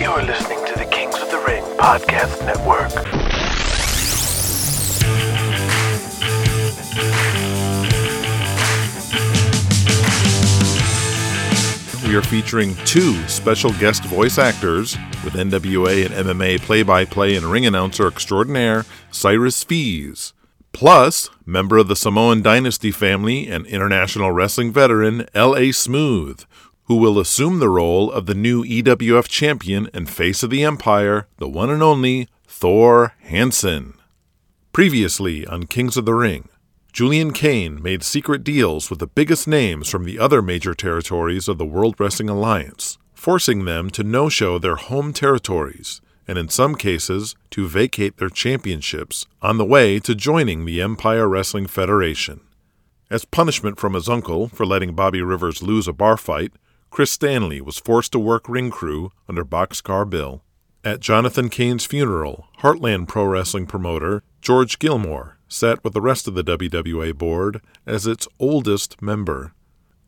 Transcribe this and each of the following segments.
You're listening to the Kings of the Ring Podcast Network. We are featuring two special guest voice actors with NWA and MMA play by play and ring announcer extraordinaire Cyrus Fees. Plus, member of the Samoan Dynasty family and international wrestling veteran L.A. Smooth, who will assume the role of the new EWF champion and face of the Empire, the one and only Thor Hansen. Previously on Kings of the Ring, Julian Kane made secret deals with the biggest names from the other major territories of the World Wrestling Alliance, forcing them to no show their home territories, and in some cases to vacate their championships on the way to joining the Empire Wrestling Federation. As punishment from his uncle for letting Bobby Rivers lose a bar fight, Chris Stanley was forced to work ring crew under Boxcar Bill. At Jonathan Kane's funeral, Heartland Pro Wrestling promoter George Gilmore sat with the rest of the WWA board as its oldest member.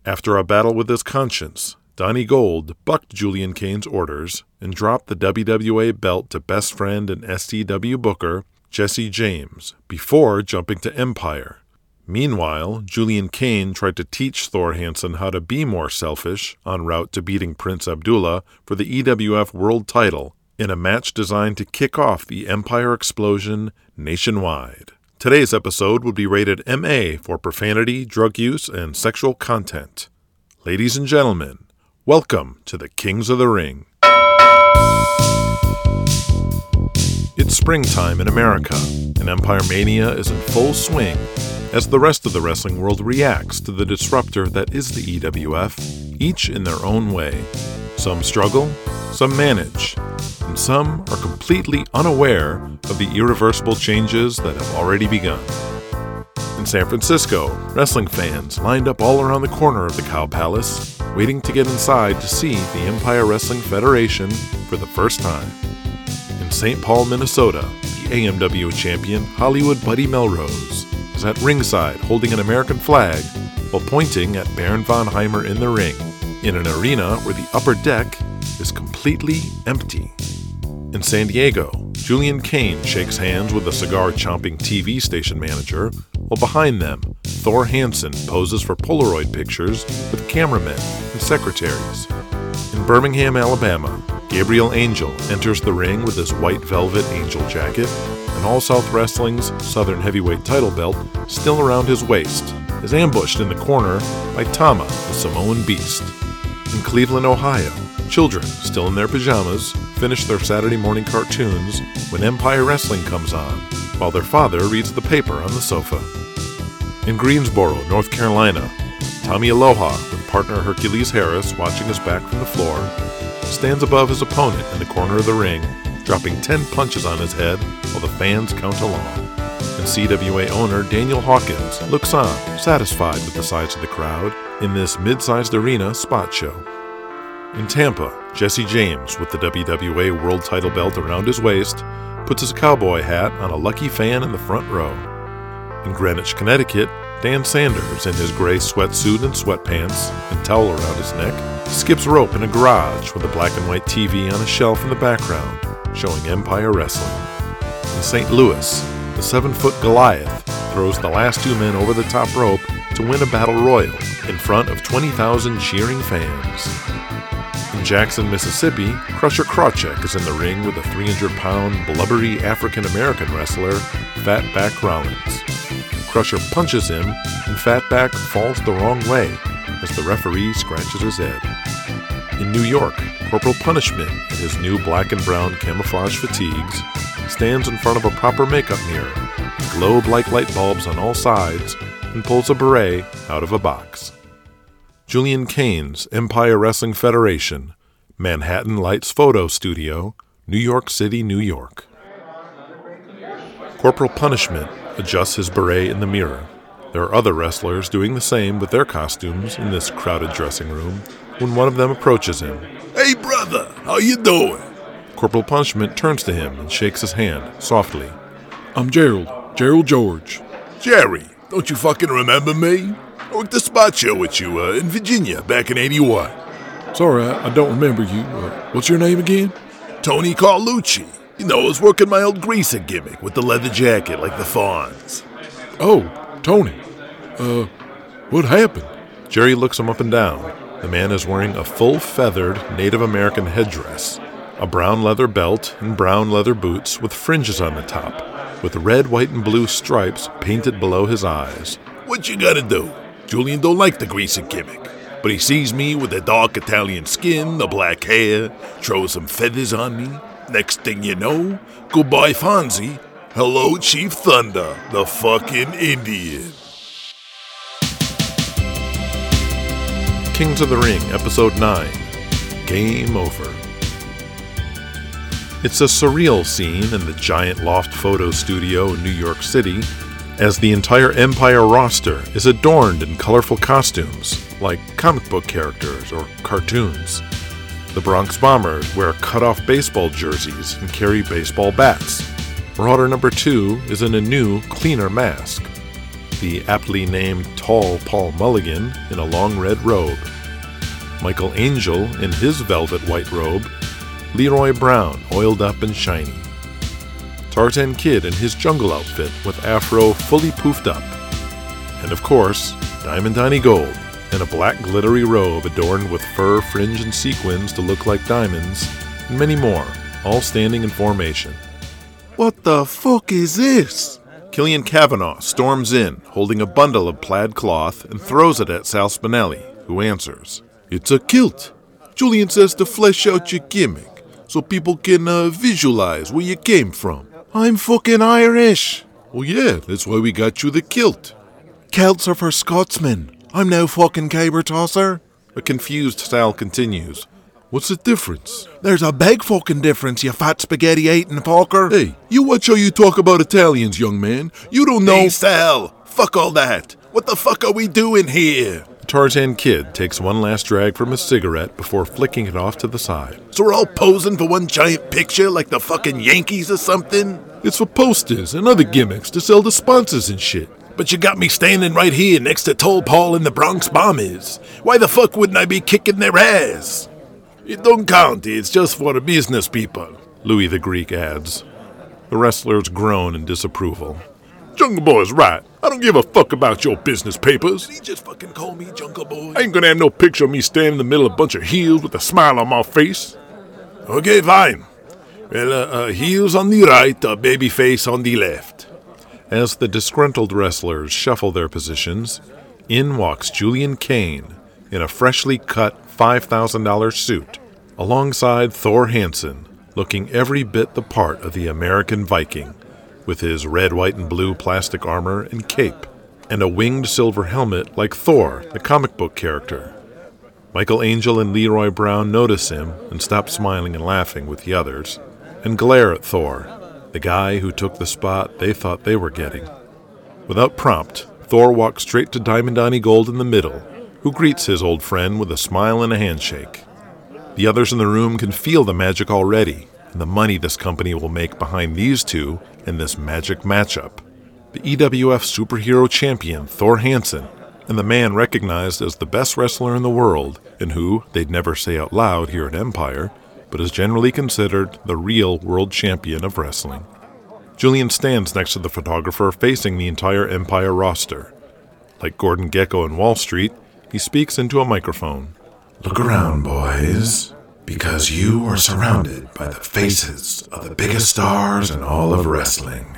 After a battle with his conscience, Donnie Gold bucked Julian Kane's orders and dropped the WWA belt to best friend and SCW booker Jesse James before jumping to Empire. Meanwhile, Julian Kane tried to teach Thor Hansen how to be more selfish en route to beating Prince Abdullah for the EWF World title in a match designed to kick off the Empire explosion nationwide. Today's episode would be rated MA for profanity, drug use, and sexual content. Ladies and gentlemen, welcome to the Kings of the Ring. It's springtime in America, and Empire Mania is in full swing as the rest of the wrestling world reacts to the disruptor that is the EWF, each in their own way. Some struggle, some manage, and some are completely unaware of the irreversible changes that have already begun. In San Francisco, wrestling fans lined up all around the corner of the Cow Palace, waiting to get inside to see the Empire Wrestling Federation for the first time. In St. Paul, Minnesota, the AMW champion Hollywood Buddy Melrose at ringside holding an American flag while pointing at Baron von Heimer in the ring, in an arena where the upper deck is completely empty. In San Diego, Julian Kane shakes hands with a cigar chomping TV station manager, while behind them, Thor Hansen poses for Polaroid pictures with cameramen and secretaries. In Birmingham, Alabama, Gabriel Angel enters the ring with his white velvet angel jacket and All South Wrestling's Southern Heavyweight title belt still around his waist, is ambushed in the corner by Tama, the Samoan Beast. In Cleveland, Ohio, children, still in their pajamas, finish their Saturday morning cartoons when Empire Wrestling comes on, while their father reads the paper on the sofa. In Greensboro, North Carolina, Tommy Aloha, with partner Hercules Harris watching his back from the floor, stands above his opponent in the corner of the ring, dropping 10 punches on his head while the fans count along. And CWA owner Daniel Hawkins looks on, satisfied with the size of the crowd, in this mid sized arena spot show. In Tampa, Jesse James, with the WWA World title belt around his waist, puts his cowboy hat on a lucky fan in the front row. In Greenwich, Connecticut, Dan Sanders, in his gray sweatsuit and sweatpants and towel around his neck, skips rope in a garage with a black and white TV on a shelf in the background, showing Empire Wrestling. In St. Louis, the seven foot Goliath throws the last two men over the top rope to win a battle royal in front of 20,000 cheering fans. In Jackson, Mississippi, Crusher Krawcheck is in the ring with a 300 pound, blubbery African American wrestler, Fatback Rollins. Crusher punches him, and Fatback falls the wrong way as the referee scratches his head. In New York, Corporal Punishment, in his new black and brown camouflage fatigues, stands in front of a proper makeup mirror, globe like light bulbs on all sides, and pulls a beret out of a box. Julian Kane's Empire Wrestling Federation, Manhattan Lights Photo Studio, New York City, New York. Corporal Punishment adjusts his beret in the mirror. There are other wrestlers doing the same with their costumes in this crowded dressing room when one of them approaches him. Hey, brother, how you doing? Corporal Punishment turns to him and shakes his hand softly. I'm Gerald, Gerald George. Jerry, don't you fucking remember me? I worked the spot show with you uh, in Virginia back in 81. Sorry, I, I don't remember you. Uh, what's your name again? Tony Carlucci. You know, I was working my old greaser gimmick with the leather jacket like the Fonz. Oh, Tony. Uh, what happened? Jerry looks him up and down. The man is wearing a full feathered Native American headdress, a brown leather belt, and brown leather boots with fringes on the top, with red, white, and blue stripes painted below his eyes. What you gotta do? Julian don't like the greaser gimmick. But he sees me with the dark Italian skin, the black hair, throws some feathers on me. Next thing you know, goodbye Fonzie. Hello, Chief Thunder, the fucking Indian. Kings of the Ring, Episode 9 Game Over. It's a surreal scene in the giant loft photo studio in New York City as the entire Empire roster is adorned in colorful costumes like comic book characters or cartoons. The Bronx Bombers wear cut off baseball jerseys and carry baseball bats. Marauder number two is in a new, cleaner mask the aptly named Tall Paul Mulligan in a long red robe, Michael Angel in his velvet white robe, Leroy Brown oiled up and shiny, Tarzan Kid in his jungle outfit with afro fully poofed up, and of course, Diamond Donnie Gold in a black glittery robe adorned with fur, fringe, and sequins to look like diamonds, and many more, all standing in formation. What the fuck is this? Killian Kavanaugh storms in, holding a bundle of plaid cloth, and throws it at Sal Spinelli, who answers. It's a kilt. Julian says to flesh out your gimmick so people can uh, visualize where you came from. I'm fucking Irish. Well, yeah, that's why we got you the kilt. Kilts are for Scotsmen. I'm no fucking caber tosser. A confused Sal continues. What's the difference? There's a big fucking difference, you fat spaghetti eating fucker. Hey, you watch how you talk about Italians, young man. You don't know. Hey, Sal, fuck all that. What the fuck are we doing here? Tarzan Kid takes one last drag from his cigarette before flicking it off to the side. So we're all posing for one giant picture like the fucking Yankees or something? It's for posters and other gimmicks to sell to sponsors and shit. But you got me standing right here next to Tall Paul and the Bronx Bombers. Why the fuck wouldn't I be kicking their ass? It don't count, it's just for the business people, Louis the Greek adds. The wrestlers groan in disapproval. Jungle Boy's right. I don't give a fuck about your business papers. He just fucking call me Jungle Boy? I ain't gonna have no picture of me standing in the middle of a bunch of heels with a smile on my face. Okay, fine. Well, uh, uh, heels on the right, a baby face on the left. As the disgruntled wrestlers shuffle their positions, in walks Julian Kane in a freshly cut $5,000 suit, alongside Thor Hansen, looking every bit the part of the American Viking, with his red, white, and blue plastic armor and cape, and a winged silver helmet like Thor, the comic book character. Michael Angel and Leroy Brown notice him and stop smiling and laughing with the others, and glare at Thor, the guy who took the spot they thought they were getting. Without prompt, Thor walks straight to Diamond Donnie Gold in the middle who greets his old friend with a smile and a handshake. The others in the room can feel the magic already, and the money this company will make behind these two in this magic matchup. The EWF superhero champion, Thor Hansen, and the man recognized as the best wrestler in the world, and who, they'd never say out loud here at Empire, but is generally considered the real world champion of wrestling. Julian stands next to the photographer facing the entire Empire roster. Like Gordon Gekko in Wall Street, he speaks into a microphone. Look around, boys, because you are surrounded by the faces of the biggest stars in all of wrestling.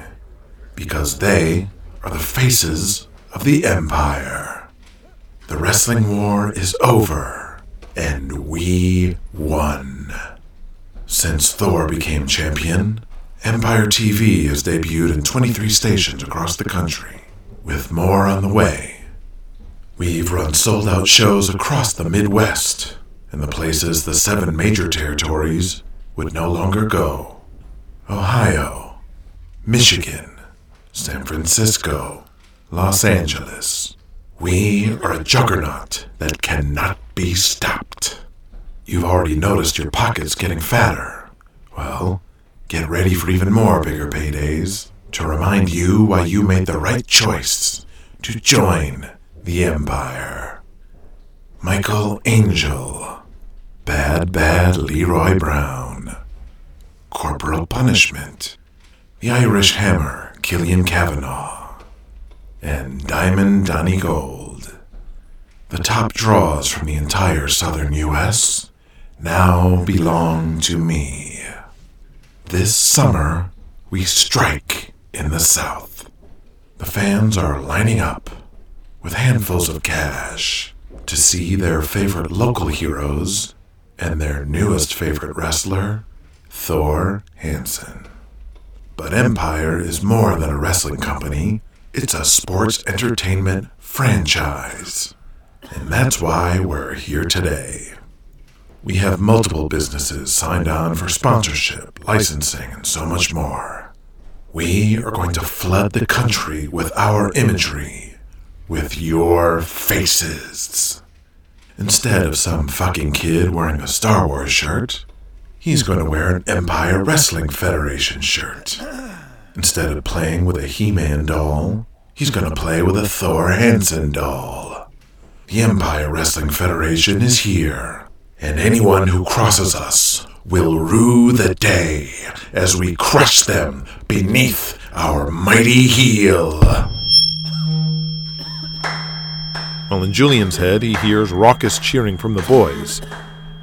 Because they are the faces of the Empire. The wrestling war is over, and we won. Since Thor became champion, Empire TV has debuted in 23 stations across the country, with more on the way. We've run sold out shows across the Midwest, in the places the seven major territories would no longer go Ohio, Michigan, San Francisco, Los Angeles. We are a juggernaut that cannot be stopped. You've already noticed your pockets getting fatter. Well, get ready for even more bigger paydays to remind you why you made the right choice to join the Empire. Michael Angel. Bad, bad Leroy Brown. corporal punishment, the Irish Hammer, Killian Kavanagh, and Diamond Donnie Gold. The top draws from the entire southern U.S. now belong to me. This summer, we strike in the South. The fans are lining up with handfuls of cash to see their favorite local heroes and their newest favorite wrestler, Thor Hansen. But Empire is more than a wrestling company, it's a sports entertainment franchise. And that's why we're here today. We have multiple businesses signed on for sponsorship, licensing, and so much more. We are going to flood the country with our imagery, with your faces. Instead of some fucking kid wearing a Star Wars shirt, he's going to wear an Empire Wrestling Federation shirt. Instead of playing with a He Man doll, he's going to play with a Thor Hansen doll. The Empire Wrestling Federation is here, and anyone who crosses us will rue the day as we crush them beneath our mighty heel. While in Julian's head, he hears raucous cheering from the boys.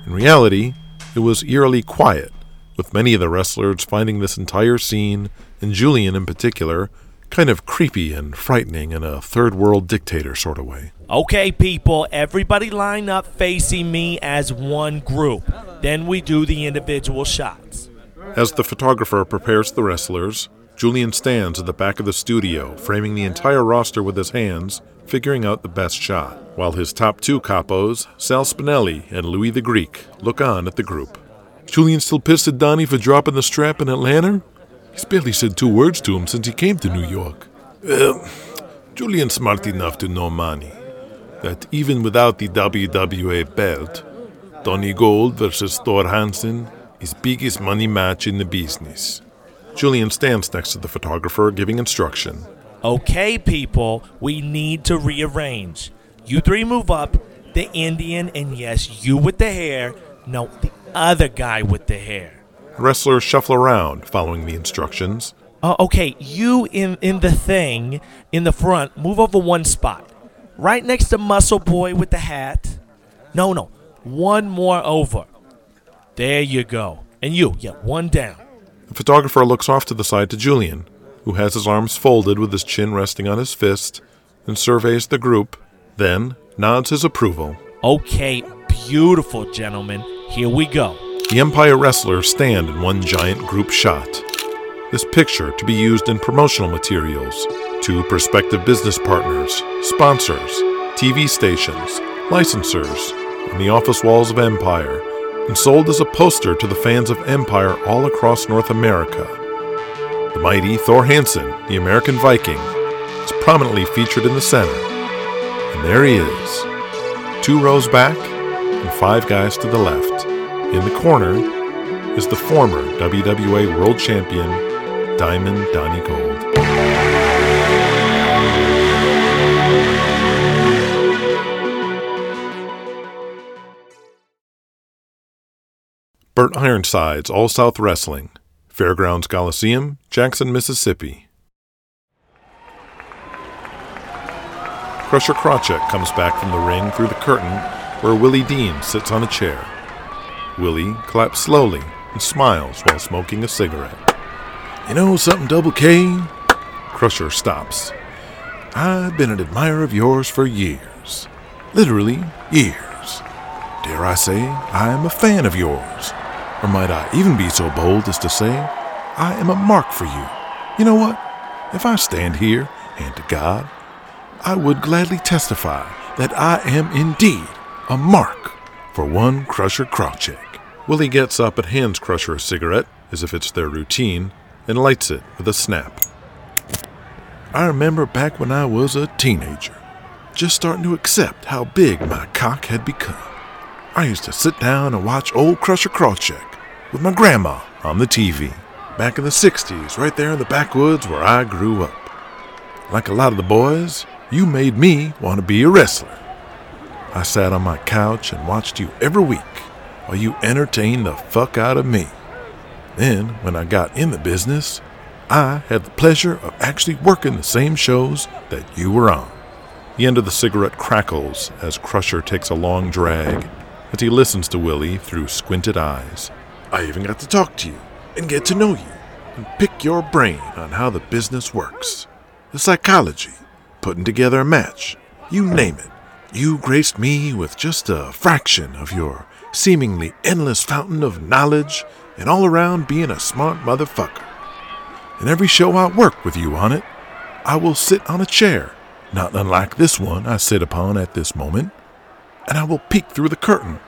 In reality, it was eerily quiet, with many of the wrestlers finding this entire scene, and Julian in particular, kind of creepy and frightening in a third world dictator sort of way. Okay, people, everybody line up facing me as one group. Then we do the individual shots. As the photographer prepares the wrestlers, Julian stands at the back of the studio, framing the entire roster with his hands, figuring out the best shot, while his top two capos, Sal Spinelli and Louis the Greek, look on at the group. Julian still pissed at Donnie for dropping the strap in Atlanta? He's barely said two words to him since he came to New York. Well, Julian's smart enough to know Manny. That even without the WWA belt, Donnie Gold versus Thor Hansen is biggest money match in the business. Julian stands next to the photographer, giving instruction. Okay, people, we need to rearrange. You three move up, the Indian, and yes, you with the hair. No, the other guy with the hair. Wrestlers shuffle around, following the instructions. Uh, okay, you in, in the thing, in the front, move over one spot. Right next to Muscle Boy with the hat. No, no, one more over. There you go. And you, yeah, one down. Photographer looks off to the side to Julian, who has his arms folded with his chin resting on his fist, and surveys the group, then nods his approval. Okay, beautiful, gentlemen. Here we go. The Empire wrestlers stand in one giant group shot. This picture to be used in promotional materials to prospective business partners, sponsors, TV stations, licensors, on the office walls of Empire, and sold as a poster to the fans of Empire all across North America. The mighty Thor Hansen, the American Viking, is prominently featured in the center. And there he is, two rows back and five guys to the left. In the corner is the former WWA World Champion, Diamond Donnie Gold. Bert Ironside's All South Wrestling, Fairgrounds Coliseum, Jackson, Mississippi. Crusher Krawcheck comes back from the ring through the curtain where Willie Dean sits on a chair. Willie claps slowly and smiles while smoking a cigarette. You know something, Double K? Crusher stops. I've been an admirer of yours for years. Literally years. Dare I say, I am a fan of yours. Or might I even be so bold as to say, I am a mark for you. You know what? If I stand here, and to God, I would gladly testify that I am indeed a mark for one Crusher Krawcheck. Willie gets up and hands Crusher a cigarette, as if it's their routine, and lights it with a snap. I remember back when I was a teenager, just starting to accept how big my cock had become. I used to sit down and watch old Crusher Krawcheck with my grandma on the TV back in the 60s, right there in the backwoods where I grew up. Like a lot of the boys, you made me want to be a wrestler. I sat on my couch and watched you every week while you entertained the fuck out of me. Then, when I got in the business, I had the pleasure of actually working the same shows that you were on. The end of the cigarette crackles as Crusher takes a long drag as he listens to Willie through squinted eyes. I even got to talk to you and get to know you and pick your brain on how the business works. The psychology, putting together a match, you name it. You graced me with just a fraction of your seemingly endless fountain of knowledge and all around being a smart motherfucker. In every show I work with you on it, I will sit on a chair, not unlike this one I sit upon at this moment, and I will peek through the curtain,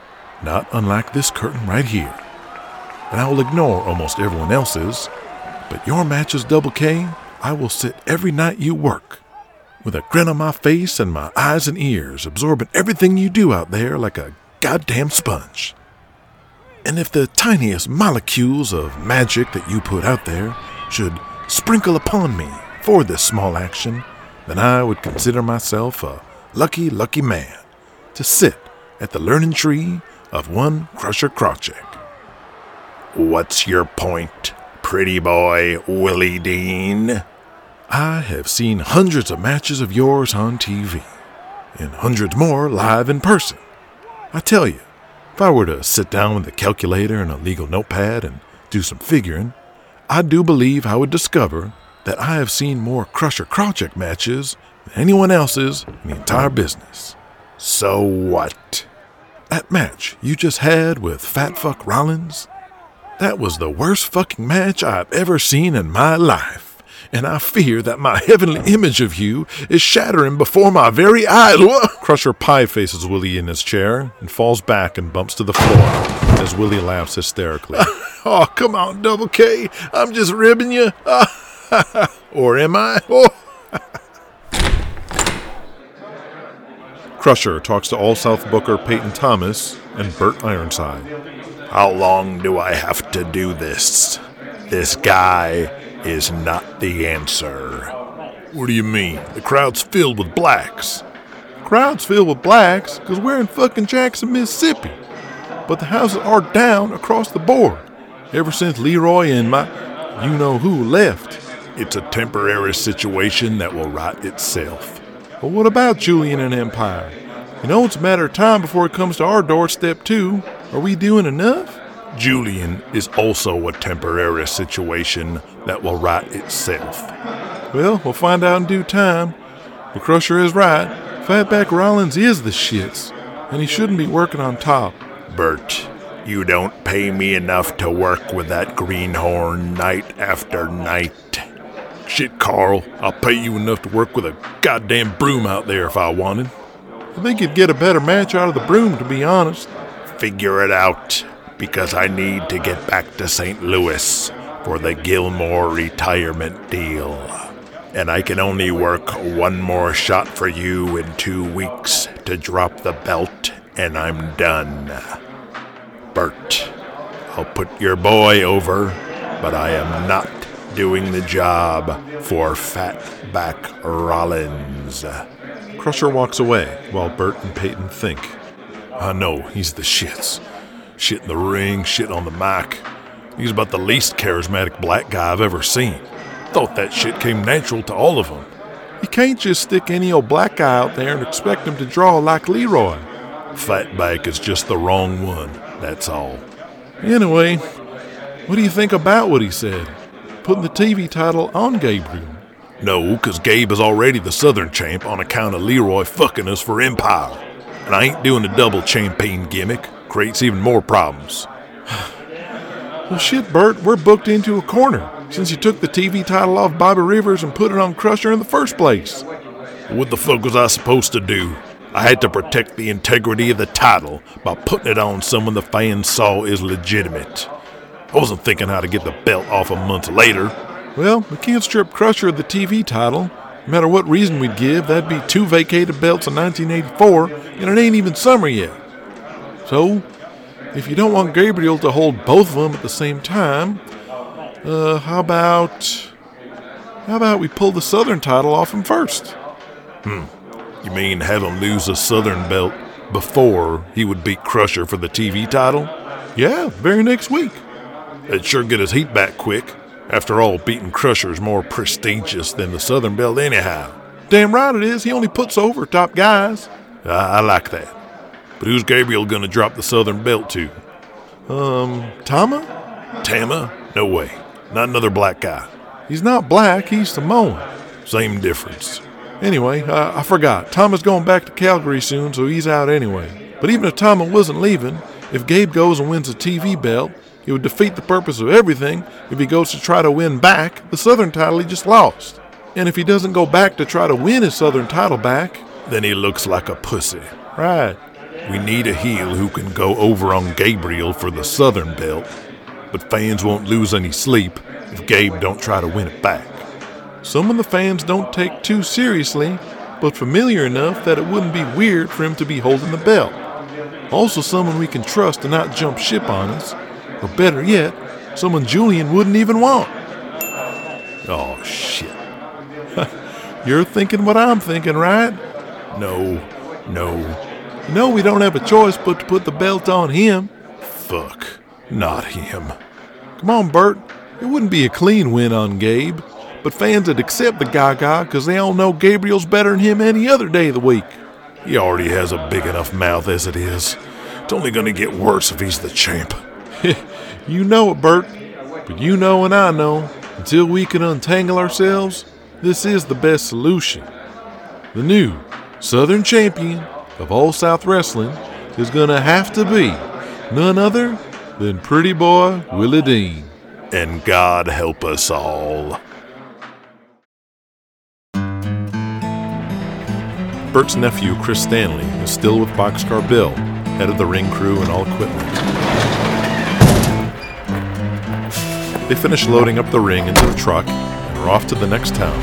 not unlike this curtain right here. And I will ignore almost everyone else's, but your matches, Double K, I will sit every night you work, with a grin on my face and my eyes and ears, absorbing everything you do out there like a goddamn sponge. And if the tiniest molecules of magic that you put out there should sprinkle upon me for this small action, then I would consider myself a lucky, lucky man to sit at the learning tree of one Crusher Krawcheck. What's your point, pretty boy Willie Dean? I have seen hundreds of matches of yours on TV, and hundreds more live in person. I tell you, if I were to sit down with a calculator and a legal notepad and do some figuring, I do believe I would discover that I have seen more Crusher Krawcheck matches than anyone else's in the entire business. So what? That match you just had with Fat Fuck Rollins, that was the worst fucking match I've ever seen in my life. And I fear that my heavenly image of you is shattering before my very eyes. Crusher pie faces Willie in his chair and falls back and bumps to the floor as Willie laughs hysterically. oh, come on, Double K. I'm just ribbing you. or am I? Oh. Crusher talks to All South Booker Peyton Thomas and Bert Ironside. How long do I have to do this? This guy is not the answer. What do you mean? The crowd's filled with blacks. Crowd's filled with blacks because we're in fucking Jackson, Mississippi. But the houses are down across the board ever since Leroy and my you know who left. It's a temporary situation that will right itself. But what about Julian and Empire? You know, it's a matter of time before it comes to our doorstep, too. Are we doing enough? Julian is also a temporary situation that will right itself. Well, we'll find out in due time. The Crusher is right. Fatback Rollins is the shits, and he shouldn't be working on top. Bert, you don't pay me enough to work with that greenhorn night after night. Shit, Carl, I'll pay you enough to work with a goddamn broom out there if I wanted. I think you'd get a better match out of the broom, to be honest. Figure it out, because I need to get back to St. Louis for the Gilmore retirement deal. And I can only work one more shot for you in two weeks to drop the belt, and I'm done. Bert, I'll put your boy over, but I am not doing the job for Fatback Rollins. Crusher walks away while Bert and Peyton think. I know, he's the shits. Shit in the ring, shit on the mic. He's about the least charismatic black guy I've ever seen. Thought that shit came natural to all of them. You can't just stick any old black guy out there and expect him to draw like Leroy. Fatback is just the wrong one, that's all. Anyway, what do you think about what he said? Putting the TV title on Gabriel. No, because Gabe is already the Southern champ on account of Leroy fucking us for Empire. And I ain't doing the double champagne gimmick. Creates even more problems. well, shit, Bert, we're booked into a corner since you took the TV title off Bobby Rivers and put it on Crusher in the first place. What the fuck was I supposed to do? I had to protect the integrity of the title by putting it on someone the fans saw is legitimate. I wasn't thinking how to get the belt off a month later. Well, we can't strip Crusher of the TV title. No matter what reason we'd give, that'd be two vacated belts in 1984, and it ain't even summer yet. So, if you don't want Gabriel to hold both of them at the same time, uh, how about. How about we pull the Southern title off him first? Hmm. You mean have him lose the Southern belt before he would beat Crusher for the TV title? Yeah, very next week. It'd sure get his heat back quick. After all, beating Crusher's more prestigious than the Southern Belt, anyhow. Damn right it is. He only puts over top guys. I, I like that. But who's Gabriel gonna drop the Southern Belt to? Um, Tama? Tama? No way. Not another black guy. He's not black, he's Samoan. Same difference. Anyway, uh, I forgot. Tama's going back to Calgary soon, so he's out anyway. But even if Tama wasn't leaving, if Gabe goes and wins the TV belt, it would defeat the purpose of everything if he goes to try to win back the Southern title he just lost. And if he doesn't go back to try to win his Southern title back, then he looks like a pussy. Right. We need a heel who can go over on Gabriel for the Southern belt, but fans won't lose any sleep if Gabe don't try to win it back. Some of the fans don't take too seriously, but familiar enough that it wouldn't be weird for him to be holding the belt. Also, someone we can trust to not jump ship on us, or better yet, someone Julian wouldn't even want. Oh, shit. You're thinking what I'm thinking, right? No, no. Know we don't have a choice but to put the belt on him. Fuck, not him. Come on, Bert. It wouldn't be a clean win on Gabe, but fans would accept the Gaga because they all know Gabriel's better than him any other day of the week. He already has a big enough mouth as it is. It's only gonna get worse if he's the champ. you know it, Bert. But you know and I know, until we can untangle ourselves, this is the best solution. The new Southern champion of All South Wrestling is gonna have to be none other than Pretty Boy Willie Dean. And God help us all. Bert's nephew, Chris Stanley, is still with Boxcar Bill, head of the ring crew and all equipment. They finish loading up the ring into the truck and are off to the next town.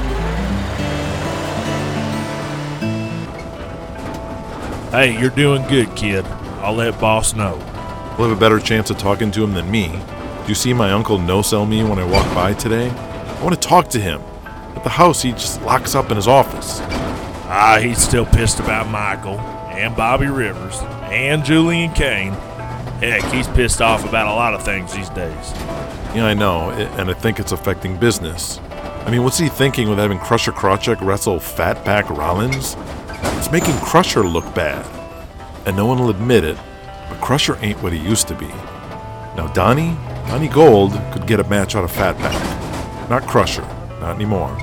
Hey, you're doing good, kid. I'll let boss know. We'll have a better chance of talking to him than me. Do you see my uncle no sell me when I walk by today? I want to talk to him. At the house, he just locks up in his office. Ah, he's still pissed about Michael and Bobby Rivers and Julian Kane. Heck, he's pissed off about a lot of things these days. Yeah, I know, and I think it's affecting business. I mean, what's he thinking with having Crusher Krawcheck wrestle Fatback Rollins? It's making Crusher look bad. And no one will admit it, but Crusher ain't what he used to be. Now, Donnie, Donnie Gold could get a match out of Fatback. Not Crusher, not anymore.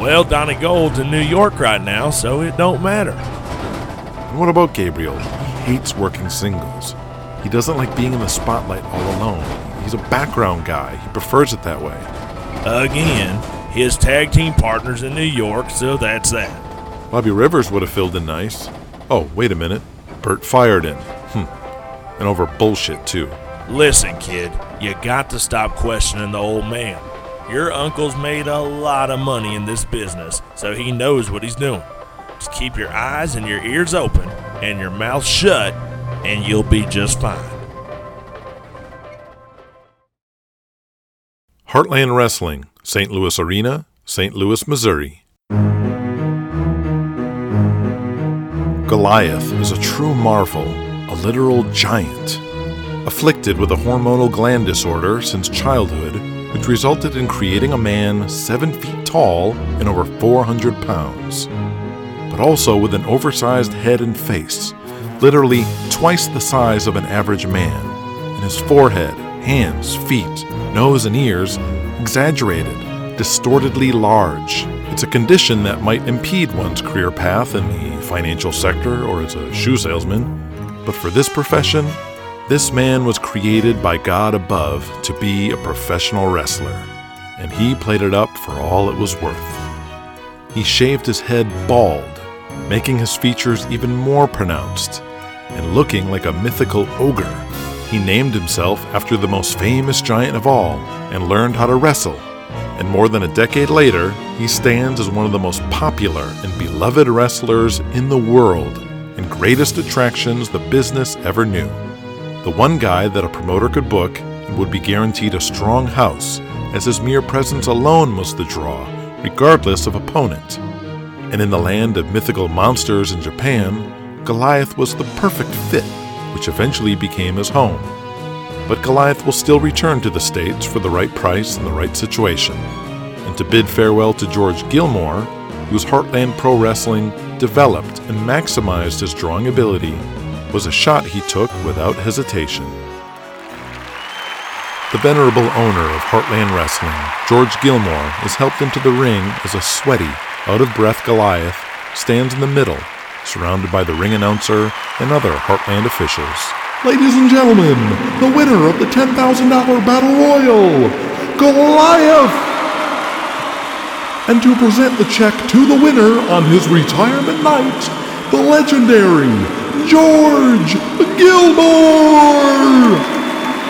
Well, Donnie Gold's in New York right now, so it don't matter. And what about Gabriel? He hates working singles. He doesn't like being in the spotlight all alone. He's a background guy. He prefers it that way. Again, his tag team partner's in New York, so that's that. Bobby Rivers would have filled in nice. Oh, wait a minute. Bert fired him. Hmm. And over bullshit, too. Listen, kid, you got to stop questioning the old man. Your uncle's made a lot of money in this business, so he knows what he's doing. Just keep your eyes and your ears open and your mouth shut, and you'll be just fine. Heartland Wrestling, St. Louis Arena, St. Louis, Missouri. Goliath is a true marvel, a literal giant. Afflicted with a hormonal gland disorder since childhood, which resulted in creating a man seven feet tall and over 400 pounds, but also with an oversized head and face, literally twice the size of an average man, and his forehead, hands, feet, nose, and ears exaggerated, distortedly large. It's a condition that might impede one's career path in the financial sector or as a shoe salesman, but for this profession, this man was created by God above to be a professional wrestler, and he played it up for all it was worth. He shaved his head bald, making his features even more pronounced, and looking like a mythical ogre. He named himself after the most famous giant of all and learned how to wrestle. And more than a decade later, he stands as one of the most popular and beloved wrestlers in the world and greatest attractions the business ever knew. The one guy that a promoter could book and would be guaranteed a strong house, as his mere presence alone was the draw, regardless of opponent. And in the land of mythical monsters in Japan, Goliath was the perfect fit, which eventually became his home. but Goliath will still return to the States for the right price and the right situation. And to bid farewell to George Gilmore, whose Heartland Pro Wrestling developed and maximized his drawing ability, was a shot he took without hesitation. The venerable owner of Heartland Wrestling, George Gilmore, is helped into the ring as a sweaty, out of breath Goliath stands in the middle, surrounded by the ring announcer and other Heartland officials. Ladies and gentlemen, the winner of the $10,000 Battle Royal, Goliath! And to present the check to the winner on his retirement night, the legendary George Gilmore!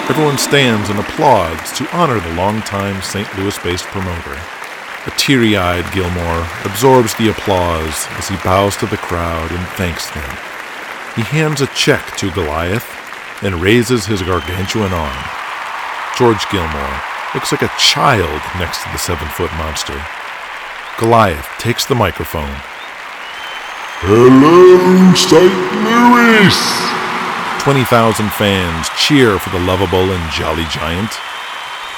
Everyone stands and applauds to honor the longtime St. Louis based promoter. A teary eyed Gilmore absorbs the applause as he bows to the crowd and thanks them. He hands a check to Goliath and raises his gargantuan arm. George Gilmore looks like a child next to the seven foot monster. Goliath takes the microphone. Hello, St. Louis! 20,000 fans cheer for the lovable and jolly giant.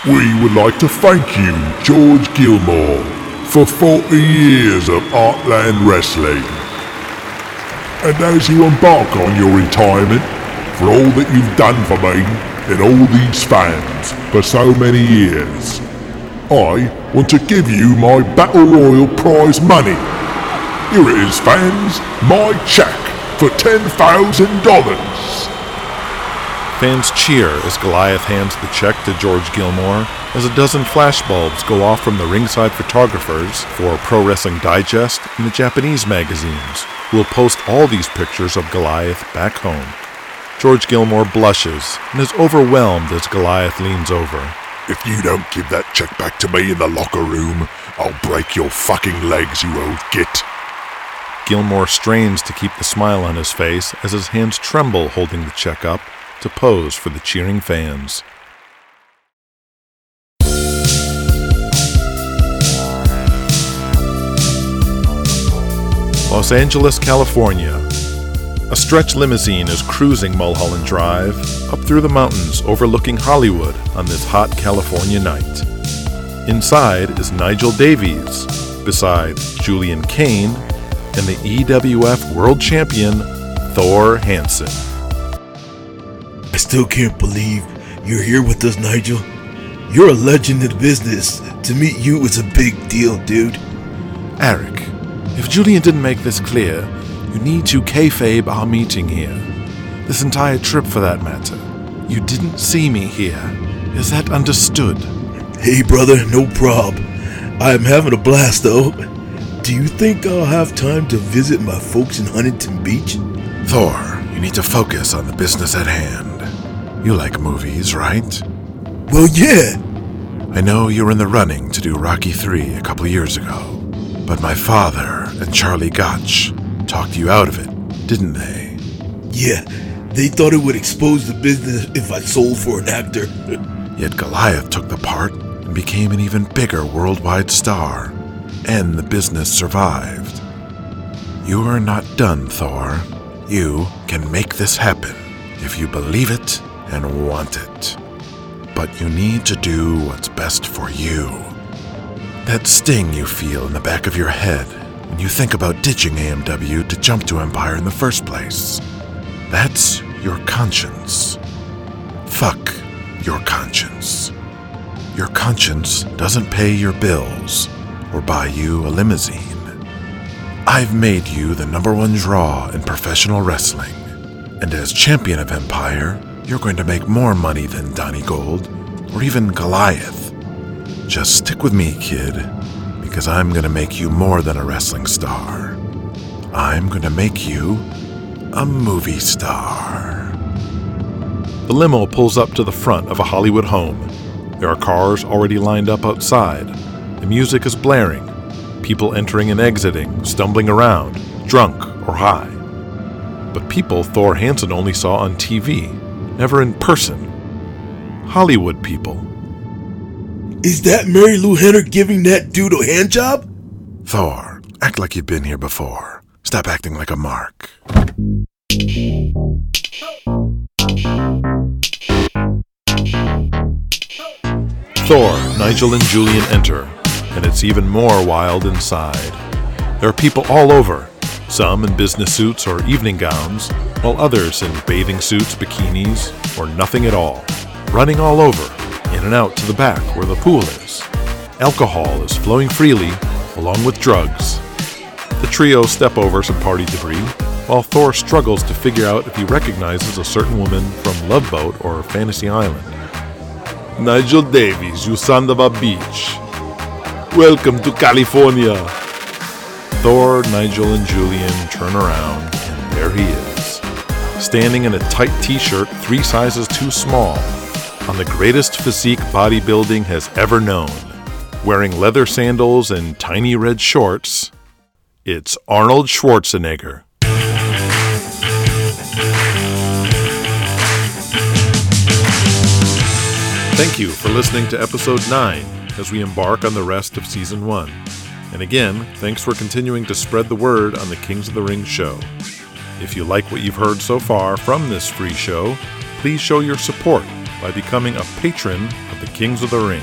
We would like to thank you, George Gilmore, for 40 years of Artland Wrestling. And as you embark on your retirement, for all that you've done for me and all these fans for so many years, I want to give you my Battle Royal prize money. Here it is, fans, my check for $10,000. Fans cheer as Goliath hands the check to George Gilmore as a dozen flashbulbs go off from the ringside photographers for Pro Wrestling Digest and the Japanese magazines, who will post all these pictures of Goliath back home. George Gilmore blushes and is overwhelmed as Goliath leans over. If you don't give that check back to me in the locker room, I'll break your fucking legs, you old git. Gilmore strains to keep the smile on his face as his hands tremble holding the check up to pose for the cheering fans. Los Angeles, California. A stretch limousine is cruising Mulholland Drive up through the mountains overlooking Hollywood on this hot California night. Inside is Nigel Davies, beside Julian Kane and the EWF World Champion Thor Hansen. I still can't believe you're here with us, Nigel. You're a legend in the business. To meet you is a big deal, dude. Eric, if Julian didn't make this clear, you need to kayfabe our meeting here. This entire trip, for that matter. You didn't see me here. Is that understood? Hey, brother, no prob. I'm having a blast, though. Do you think I'll have time to visit my folks in Huntington Beach? Thor, you need to focus on the business at hand. You like movies, right? Well, yeah. I know you were in the running to do Rocky 3 a couple years ago, but my father and Charlie Gotch talked you out of it, didn't they? Yeah, they thought it would expose the business if I sold for an actor. Yet Goliath took the part and became an even bigger worldwide star, and the business survived. You are not done, Thor. You can make this happen if you believe it and want it. But you need to do what's best for you. That sting you feel in the back of your head when you think about ditching AMW to jump to Empire in the first place. That's your conscience. Fuck your conscience. Your conscience doesn't pay your bills or buy you a limousine. I've made you the number one draw in professional wrestling. And as champion of Empire, you're going to make more money than Donnie Gold or even Goliath. Just stick with me, kid, because I'm going to make you more than a wrestling star. I'm going to make you a movie star. The limo pulls up to the front of a Hollywood home. There are cars already lined up outside. The music is blaring. People entering and exiting, stumbling around, drunk or high. But people Thor Hansen only saw on TV, never in person. Hollywood people. Is that Marilu Henner giving that dude a hand job? Thor, act like you've been here before. Stop acting like a mark. Thor, Nigel, and Julian enter, and it's even more wild inside. There are people all over, some in business suits or evening gowns, while others in bathing suits, bikinis, or nothing at all, running all over, in and out to the back where the pool is. Alcohol is flowing freely, along with drugs. The trio step over some party debris, while Thor struggles to figure out if he recognizes a certain woman from Love Boat or Fantasy Island. Nigel Davies, you son of a beach. Welcome to California. Thor, Nigel, and Julian turn around, and there he is, standing in a tight t shirt three sizes too small, on the greatest physique bodybuilding has ever known. Wearing leather sandals and tiny red shorts, it's Arnold Schwarzenegger. Thank you for listening to episode 9 as we embark on the rest of season 1. And again, thanks for continuing to spread the word on the Kings of the Ring show. If you like what you've heard so far from this free show, please show your support by becoming a patron of the Kings of the Ring.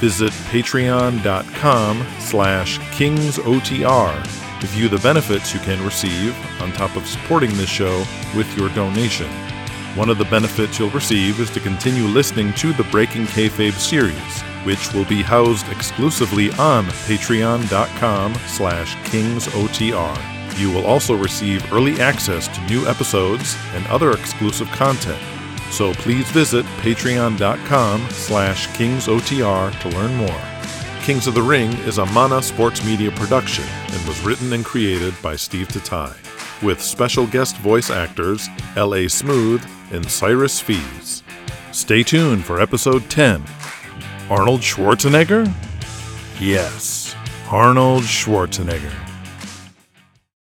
Visit patreon.com slash kingsotr to view the benefits you can receive on top of supporting this show with your donation. One of the benefits you'll receive is to continue listening to the Breaking Kayfabe series, which will be housed exclusively on patreon.com slash kingsotr. You will also receive early access to new episodes and other exclusive content. So please visit patreon.com slash kingsotr to learn more. Kings of the Ring is a Mana Sports Media production and was written and created by Steve Tatai, with special guest voice actors L.A. Smooth and Cyrus Fees. Stay tuned for episode 10. Arnold Schwarzenegger? Yes, Arnold Schwarzenegger.